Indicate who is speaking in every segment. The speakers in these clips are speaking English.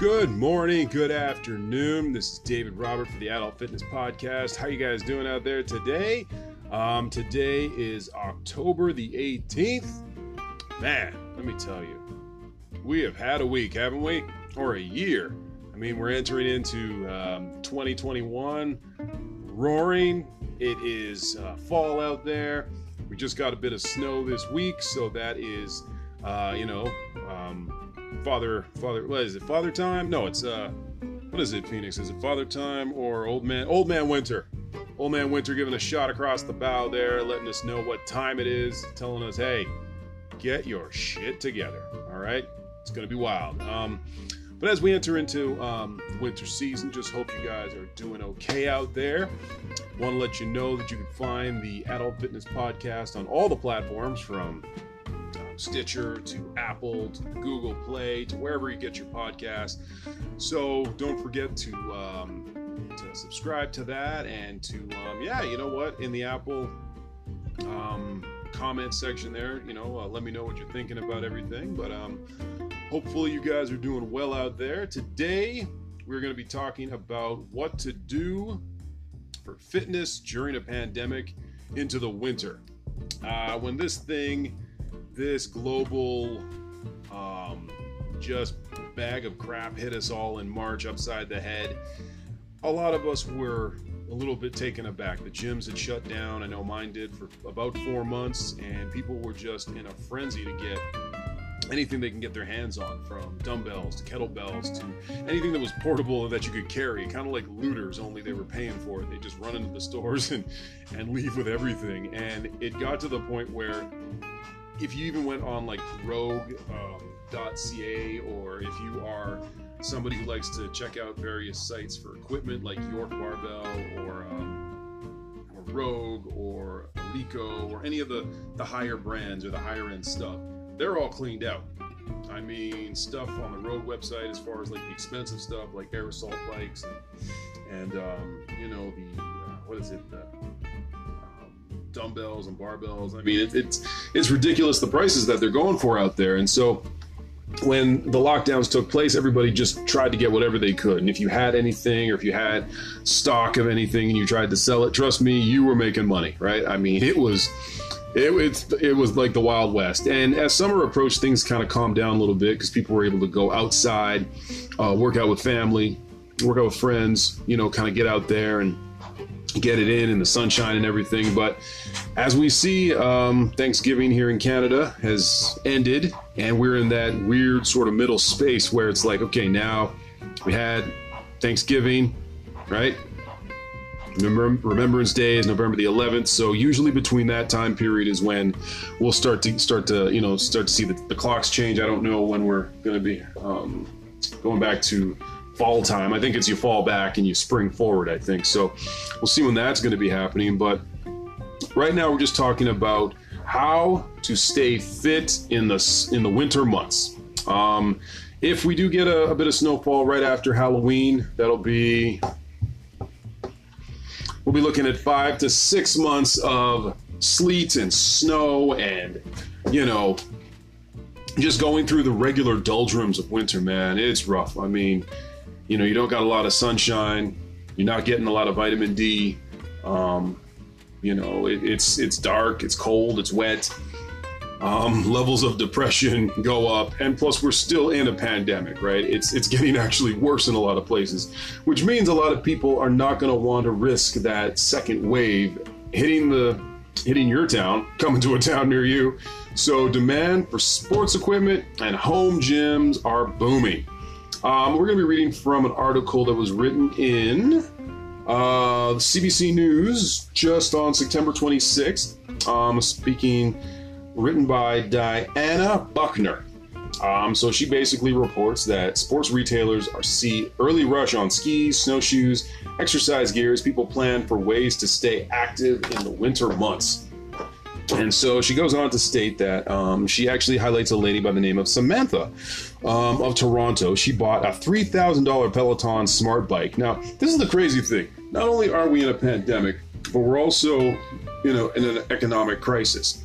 Speaker 1: Good morning, good afternoon. This is David Robert for the Adult Fitness Podcast. How you guys doing out there today? Um, today is October the 18th. Man, let me tell you, we have had a week, haven't we? Or a year. I mean, we're entering into um, 2021, roaring. It is uh, fall out there. We just got a bit of snow this week, so that is, uh, you know, um, father father what is it father time? No it's uh what is it phoenix? Is it father time or old man old man winter? Old man winter giving a shot across the bow there letting us know what time it is telling us hey get your shit together all right? It's gonna be wild. Um but as we enter into um, winter season, just hope you guys are doing okay out there. Want to let you know that you can find the Adult Fitness Podcast on all the platforms from Stitcher to Apple to Google Play to wherever you get your podcast. So don't forget to um, to subscribe to that and to um, yeah, you know what, in the Apple um, comment section there, you know, uh, let me know what you're thinking about everything. But um, hopefully you guys are doing well out there. Today we're going to be talking about what to do for fitness during a pandemic into the winter. Uh, when this thing this global um, just bag of crap hit us all in March upside the head, a lot of us were a little bit taken aback. The gyms had shut down. I know mine did for about four months, and people were just in a frenzy to get anything they can get their hands on from dumbbells to kettlebells to anything that was portable that you could carry kind of like looters only they were paying for it they just run into the stores and and leave with everything and it got to the point where if you even went on like rogue.ca um, or if you are somebody who likes to check out various sites for equipment like York Barbell or, um, or Rogue or Eleiko or any of the, the higher brands or the higher end stuff, they're all cleaned out. I mean, stuff on the Rogue website as far as like the expensive stuff like air assault bikes and, and um, you know, the, uh, what is it? The, dumbbells and barbells. I mean, it, it's it's ridiculous the prices that they're going for out there. And so when the lockdowns took place, everybody just tried to get whatever they could. And if you had anything or if you had stock of anything and you tried to sell it, trust me, you were making money, right? I mean, it was. It, it, it was like the Wild West. And as summer approached, things kind of calmed down a little bit because people were able to go outside, uh, work out with family, work out with friends, you know, kind of get out there and get it in in the sunshine and everything. But as we see, um, Thanksgiving here in Canada has ended, and we're in that weird sort of middle space where it's like, okay, now we had Thanksgiving, right? Remembrance Day is November the 11th, so usually between that time period is when we'll start to start to you know start to see the, the clocks change. I don't know when we're going to be um, going back to fall time. I think it's you fall back and you spring forward, I think. So we'll see when that's going to be happening. But right now we're just talking about how to stay fit in the, in the winter months. Um, if we do get a, a bit of snowfall right after Halloween, that'll be we'll be looking at five to six months of sleet and snow and you know just going through the regular doldrums of winter man it's rough i mean you know, you don't got a lot of sunshine. You're not getting a lot of vitamin D. Um, you know, it, it's it's dark, it's cold, it's wet. Um, levels of depression go up, and plus we're still in a pandemic, right? It's it's getting actually worse in a lot of places, which means a lot of people are not going to want to risk that second wave hitting the hitting your town, coming to a town near you. So demand for sports equipment and home gyms are booming. Um, we're going to be reading from an article that was written in uh, CBC News just on September 26th. Um, speaking, written by Diana Buckner. Um, so she basically reports that sports retailers are see early rush on skis, snowshoes, exercise gears. People plan for ways to stay active in the winter months. And so she goes on to state that um, she actually highlights a lady by the name of Samantha um, of Toronto. She bought a $3,000 Peloton smart bike. Now, this is the crazy thing. Not only are we in a pandemic, but we're also, you know, in an economic crisis.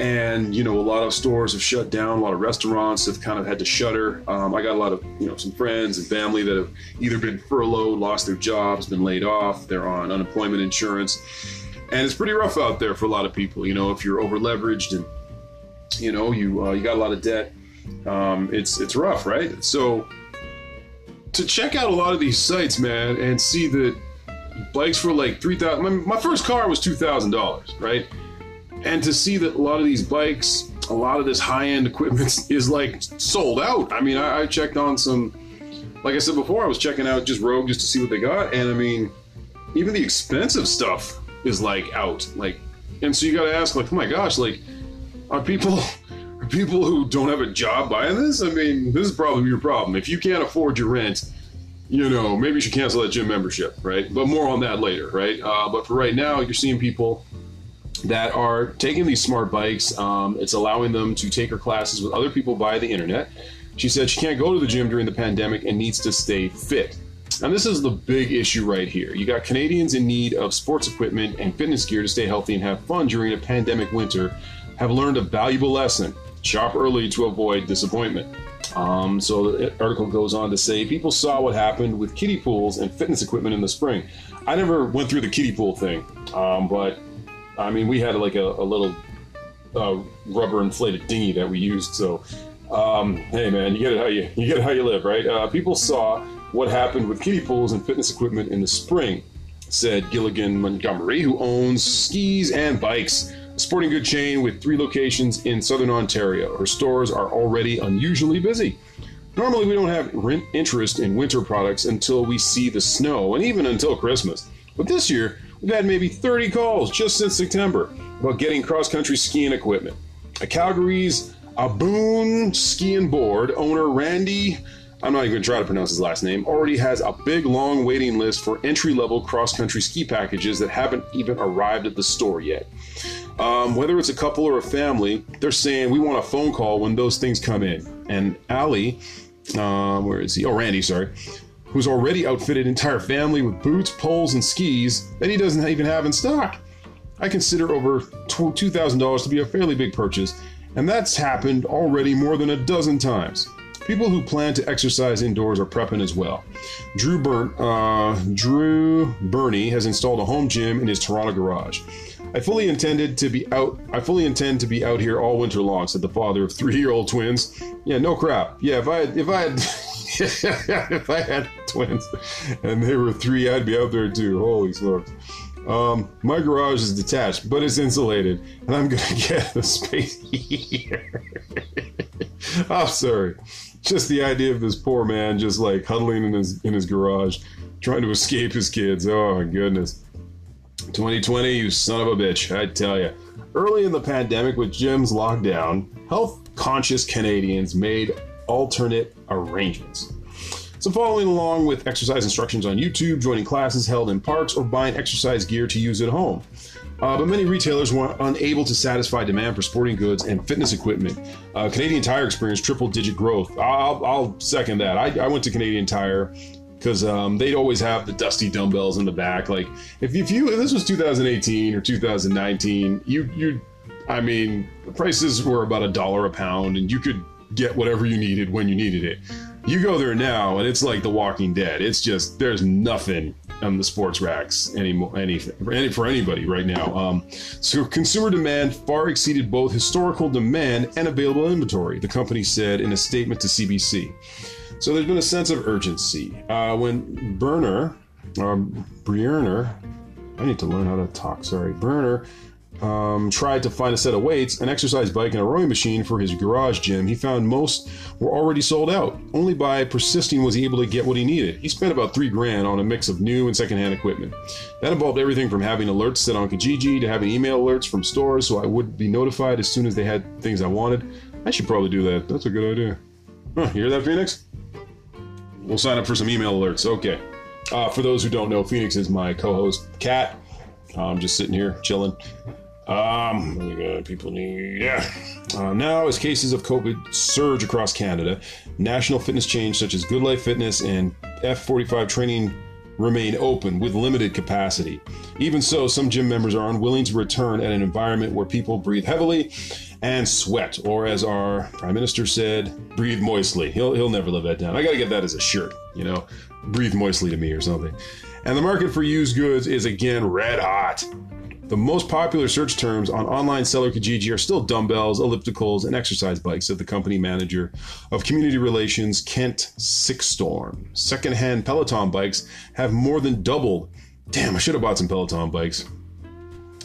Speaker 1: and you know a lot of stores have shut down a lot of restaurants have kind of had to shutter um, i got a lot of you know some friends and family that have either been furloughed lost their jobs been laid off they're on unemployment insurance and it's pretty rough out there for a lot of people you know if you're over leveraged and you know you uh, you got a lot of debt um, it's it's rough right? So to check out a lot of these sites man and see that bikes for like 3000 my, my first car was $2000 right? And to see that a lot of these bikes, a lot of this high end equipment is like sold out. I mean, I, I, checked on some, like I said before, I was checking out just Rogue just to see what they got, and I mean, even the expensive stuff is like out. Like, and so you got to ask, like, oh my gosh, like, are people are people who don't have a job buying this? I mean, this is probably your problem. If you can't afford your rent, you know, maybe you should cancel that gym membership, right? But more on that later, right? Uh, but for right now, you're seeing people that are taking these smart bikes. Um, it's allowing them to take her classes with other people via the internet. She said she can't go to the gym during the pandemic and needs to stay fit. And this is the big issue right here. You got Canadians in need of sports equipment and fitness gear to stay healthy and have fun during a pandemic winter have learned a valuable lesson. Shop early to avoid disappointment. Um, so the article goes on to say people saw what happened with kiddie pools and fitness equipment in the spring. I never went through the kiddie pool thing, um, but I mean, we had like a, a little uh, rubber inflated dinghy that we used. So, um, hey man, you get it how you you get it how you live, right? Uh, people saw what happened with kiddie pools and fitness equipment in the spring, said Gilligan Montgomery, who owns skis and bikes. A sporting good chain with three locations in southern Ontario. Her stores are already unusually busy. Normally, we don't have interest in winter products until we see the snow, and even until Christmas. But this year, We've had maybe 30 calls just since September about getting cross country skiing equipment. A Calgary's Aboon Ski and Board owner Randy, I'm not even going to try to pronounce his last name, already has a big long waiting list for entry level cross country ski packages that haven't even arrived at the store yet. Um, whether it's a couple or a family, they're saying we want a phone call when those things come in. And Ali, uh, where is he? Oh, Randy, sorry who's already outfitted entire family with boots, poles, and skis that he doesn't even have in stock. I consider over $2,000 to be a fairly big purchase, and that's happened already more than a dozen times. People who plan to exercise indoors are prepping as well. Drew Burn, uh, Drew has installed a home gym in his Toronto garage. I fully intended to be out. I fully intend to be out here all winter long," said the father of three-year-old twins. Yeah, no crap. Yeah, if I if I had if I had twins and they were three, I'd be out there too. Holy smokes. Um, my garage is detached, but it's insulated, and I'm gonna get a space heater. I'm sorry. Just the idea of this poor man just like huddling in his in his garage, trying to escape his kids. Oh my goodness. 2020, you son of a bitch, I tell you. Early in the pandemic, with gyms lockdown, health conscious Canadians made alternate arrangements. So, following along with exercise instructions on YouTube, joining classes held in parks, or buying exercise gear to use at home. Uh, but many retailers were unable to satisfy demand for sporting goods and fitness equipment. Uh, Canadian Tire experienced triple digit growth. I'll, I'll second that. I, I, went to Canadian Tire because um, they'd always have the dusty dumbbells in the back. Like if, if you if this was 2018 or 2019, you you I mean the prices were about a dollar a pound, and you could get whatever you needed when you needed it. You go there now, and it's like The Walking Dead. It's just there's nothing on the sports racks anymore, anything for, any, for anybody right now. Um, so consumer demand far exceeded both historical demand and available inventory. The company said in a statement to CBC. So there's been a sense of urgency uh, when Burner, um, Brierner, I need to learn how to talk. Sorry, Burner um, tried to find a set of weights, an exercise bike, and a rowing machine for his garage gym, he found most were already sold out. Only by persisting was he able to get what he needed. He spent about three grand on a mix of new and secondhand equipment. That involved everything from having alerts set on Kijiji to having email alerts from stores so I would be notified as soon as they had things I wanted. I should probably do that. That's a good idea. Huh, you hear that, Phoenix? We'll sign up for some email alerts. Okay. Uh, for those who don't know, Phoenix is my co-host, Cat. I'm just sitting here chilling. Um, people need, yeah. Uh, now, as cases of COVID surge across Canada, national fitness chains such as GoodLife Fitness and F45 Training remain open with limited capacity. Even so, some gym members are unwilling to return at an environment where people breathe heavily and sweat, or as our prime minister said, breathe moistly. He'll he'll never live that down. I got to get that as a shirt, you know, breathe moistly to me or something. And the market for used goods is again red hot. The most popular search terms on online seller Kijiji are still dumbbells, ellipticals, and exercise bikes, said the company manager of community relations, Kent Sikstrom. Secondhand Peloton bikes have more than doubled. Damn, I should have bought some Peloton bikes.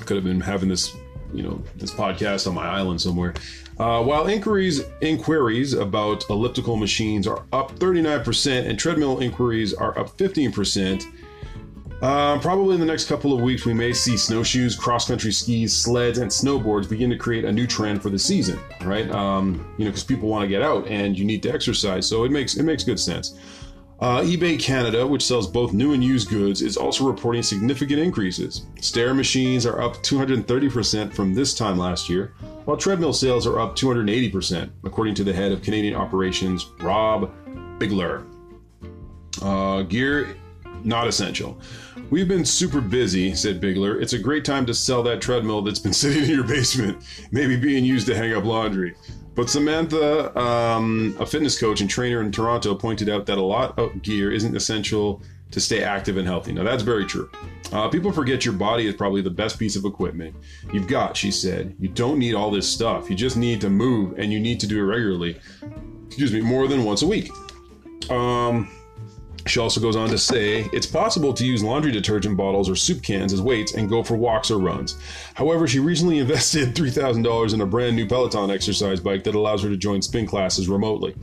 Speaker 1: I could have been having this, you know, this podcast on my island somewhere. Uh, while inquiries inquiries about elliptical machines are up 39% and treadmill inquiries are up 15%, uh, probably in the next couple of weeks, we may see snowshoes, cross country skis, sleds, and snowboards begin to create a new trend for the season, right? Um, you know, because people want to get out and you need to exercise, so it makes it makes good sense. Uh, eBay Canada, which sells both new and used goods, is also reporting significant increases. Stair machines are up 230% from this time last year, while treadmill sales are up 280%, according to the head of Canadian operations, Rob Bigler. Uh, gear not essential. We've been super busy, said Bigler. It's a great time to sell that treadmill that's been sitting in your basement, maybe being used to hang up laundry. But Samantha, um, a fitness coach and trainer in Toronto, pointed out that a lot of gear isn't essential to stay active and healthy. Now, that's very true. Uh, people forget your body is probably the best piece of equipment you've got, she said. You don't need all this stuff. You just need to move, and you need to do it regularly. Excuse me, more than once a week. Um, she also goes on to say it's possible to use laundry detergent bottles or soup cans as weights and go for walks or runs. However, she recently invested $3,000 in a brand new Peloton exercise bike that allows her to join spin classes remotely.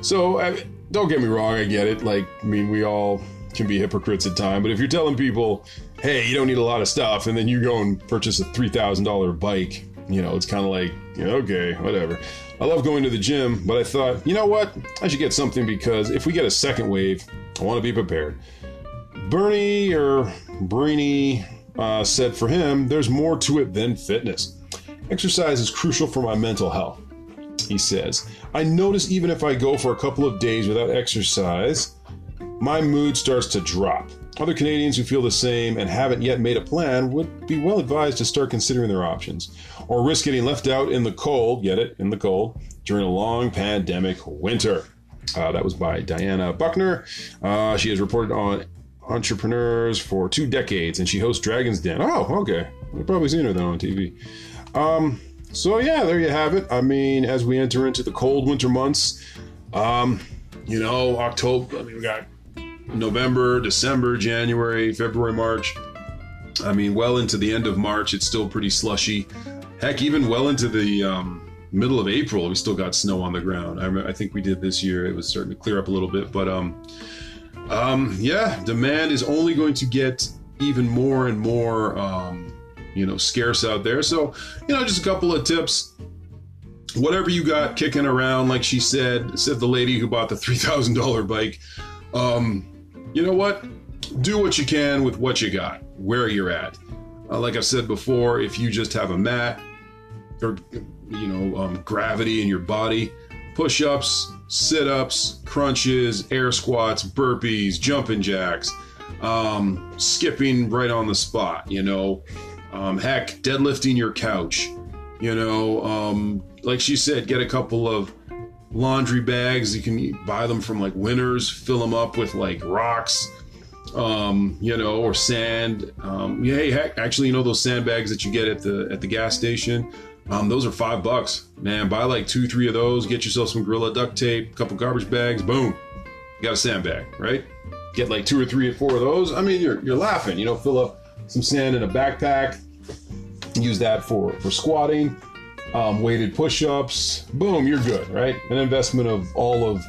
Speaker 1: So, I, don't get me wrong, I get it. Like, I mean, we all can be hypocrites at times, but if you're telling people, hey, you don't need a lot of stuff, and then you go and purchase a $3,000 bike, you know, it's kind of like, okay, whatever. I love going to the gym, but I thought, you know what? I should get something because if we get a second wave, I want to be prepared. Bernie or Brainy uh, said for him, there's more to it than fitness. Exercise is crucial for my mental health. He says, I notice even if I go for a couple of days without exercise, my mood starts to drop. Other Canadians who feel the same and haven't yet made a plan would be well advised to start considering their options, or risk getting left out in the cold, get it, in the cold, during a long pandemic winter. Uh, that was by Diana Buckner. Uh, she has reported on entrepreneurs for two decades, and she hosts Dragon's Den. Oh, okay. You've probably seen her then on TV. Um, so yeah, there you have it. I mean, as we enter into the cold winter months, um, you know, October. I mean, we got November, December, January, February, March. I mean, well into the end of March, it's still pretty slushy. Heck, even well into the um, middle of April, we still got snow on the ground. I, remember, I think we did this year. It was starting to clear up a little bit, but um, um, yeah, demand is only going to get even more and more, um, you know, scarce out there. So, you know, just a couple of tips. Whatever you got kicking around, like she said, said the lady who bought the three thousand dollar bike. Um, you know what? Do what you can with what you got, where you're at. Uh, like I've said before, if you just have a mat or you know um, gravity in your body, push-ups, sit-ups, crunches, air squats, burpees, jumping jacks, um, skipping right on the spot. You know, um, heck, deadlifting your couch. You know, um, like she said, get a couple of laundry bags. You can buy them from like Winners, fill them up with like rocks, um, you know, or sand. Um, hey, heck, actually, you know those sandbags that you get at the at the gas station. Um, those are five bucks, man. Buy like two, three of those. Get yourself some Gorilla duct tape, a couple garbage bags. Boom, you got a sandbag, right? Get like two or three or four of those. I mean, you're you're laughing. You know, fill up some sand in a backpack. Use that for for squatting um, weighted push-ups boom you're good right an investment of all of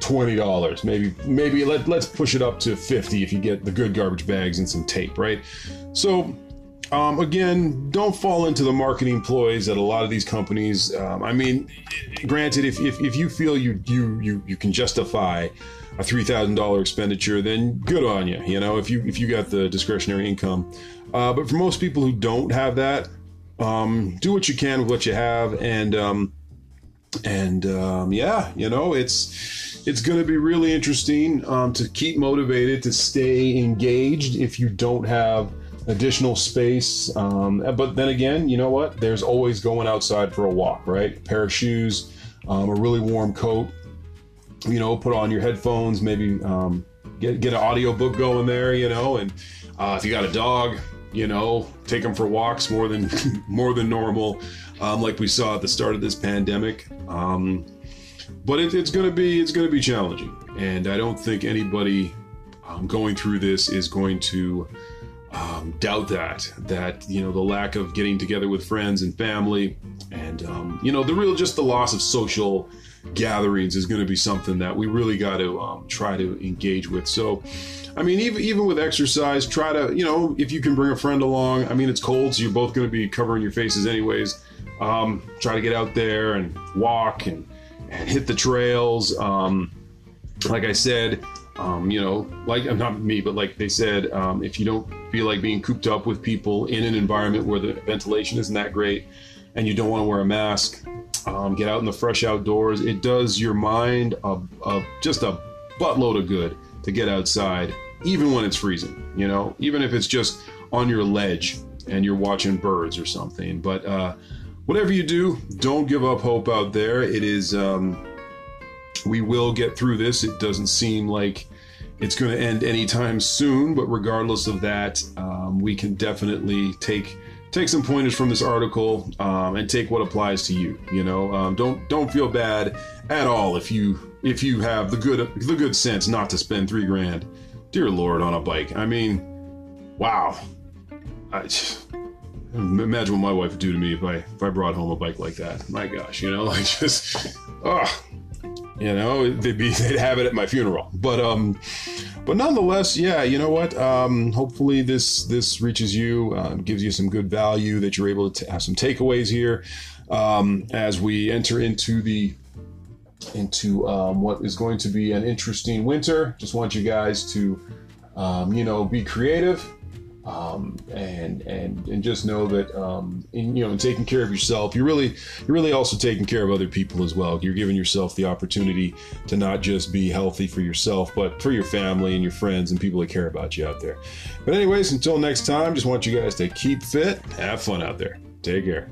Speaker 1: $20 maybe maybe let, let's push it up to 50 if you get the good garbage bags and some tape right so um, again don't fall into the marketing ploys that a lot of these companies um, i mean granted if, if, if you feel you, you you you can justify a $3000 expenditure then good on you you know if you if you got the discretionary income uh, but for most people who don't have that um, do what you can with what you have, and um, and um, yeah, you know, it's it's going to be really interesting um, to keep motivated, to stay engaged. If you don't have additional space. Um, but then again, you know what? There's always going outside for a walk, right? A pair of shoes, um, a really warm coat. You know, put on your headphones, maybe um, get get an audiobook going there. You know, and uh, if you got a dog, you know, take them for walks more than more than normal, um, like we saw at the start of this pandemic. Um, but it, it's gonna be it's gonna be challenging, and I don't think anybody um, going through this is going to um, doubt that that you know the lack of getting together with friends and family and um, you know the real just the loss of social gatherings is going to be something that we really got to um, try to engage with. So i mean even even with exercise try to you know if you can bring a friend along i mean it's cold so you're both going to be covering your faces anyways um, try to get out there and walk and, and hit the trails um, like i said um, you know, like not me, but like they said, um, if you don't feel like being cooped up with people in an environment where the ventilation isn't that great, and you don't want to wear a mask, um, get out in the fresh outdoors. It does your mind a, a, just a buttload of good to get outside, even when it's freezing. You know, even if it's just on your ledge and you're watching birds or something. But uh, whatever you do, don't give up hope out there. It is. Um, we will get through this. It doesn't seem like it's going to end anytime soon, but regardless of that, um, we can definitely take take some pointers from this article um, and take what applies to you. You know, um, don't don't feel bad at all if you if you have the good the good sense not to spend three grand, dear Lord, on a bike. I mean, wow. I, imagine what my wife would do to me if I if I brought home a bike like that. My gosh, you know, like just oh you know, they'd be they'd have it at my funeral. But um, but nonetheless, yeah, you know what? Um, hopefully this this reaches you, um, gives you some good value that you're able to have some takeaways here um, as we enter into the into um, what is going to be an interesting winter. Just want you guys to um, you know be creative um, and and and just know that um, in, you know in taking care of yourself, you're really you're really also taking care of other people as well. You're giving yourself the opportunity to not just be healthy for yourself, but for your family and your friends and people that care about you out there. But anyways, until next time, just want you guys to keep fit, have fun out there. Take care.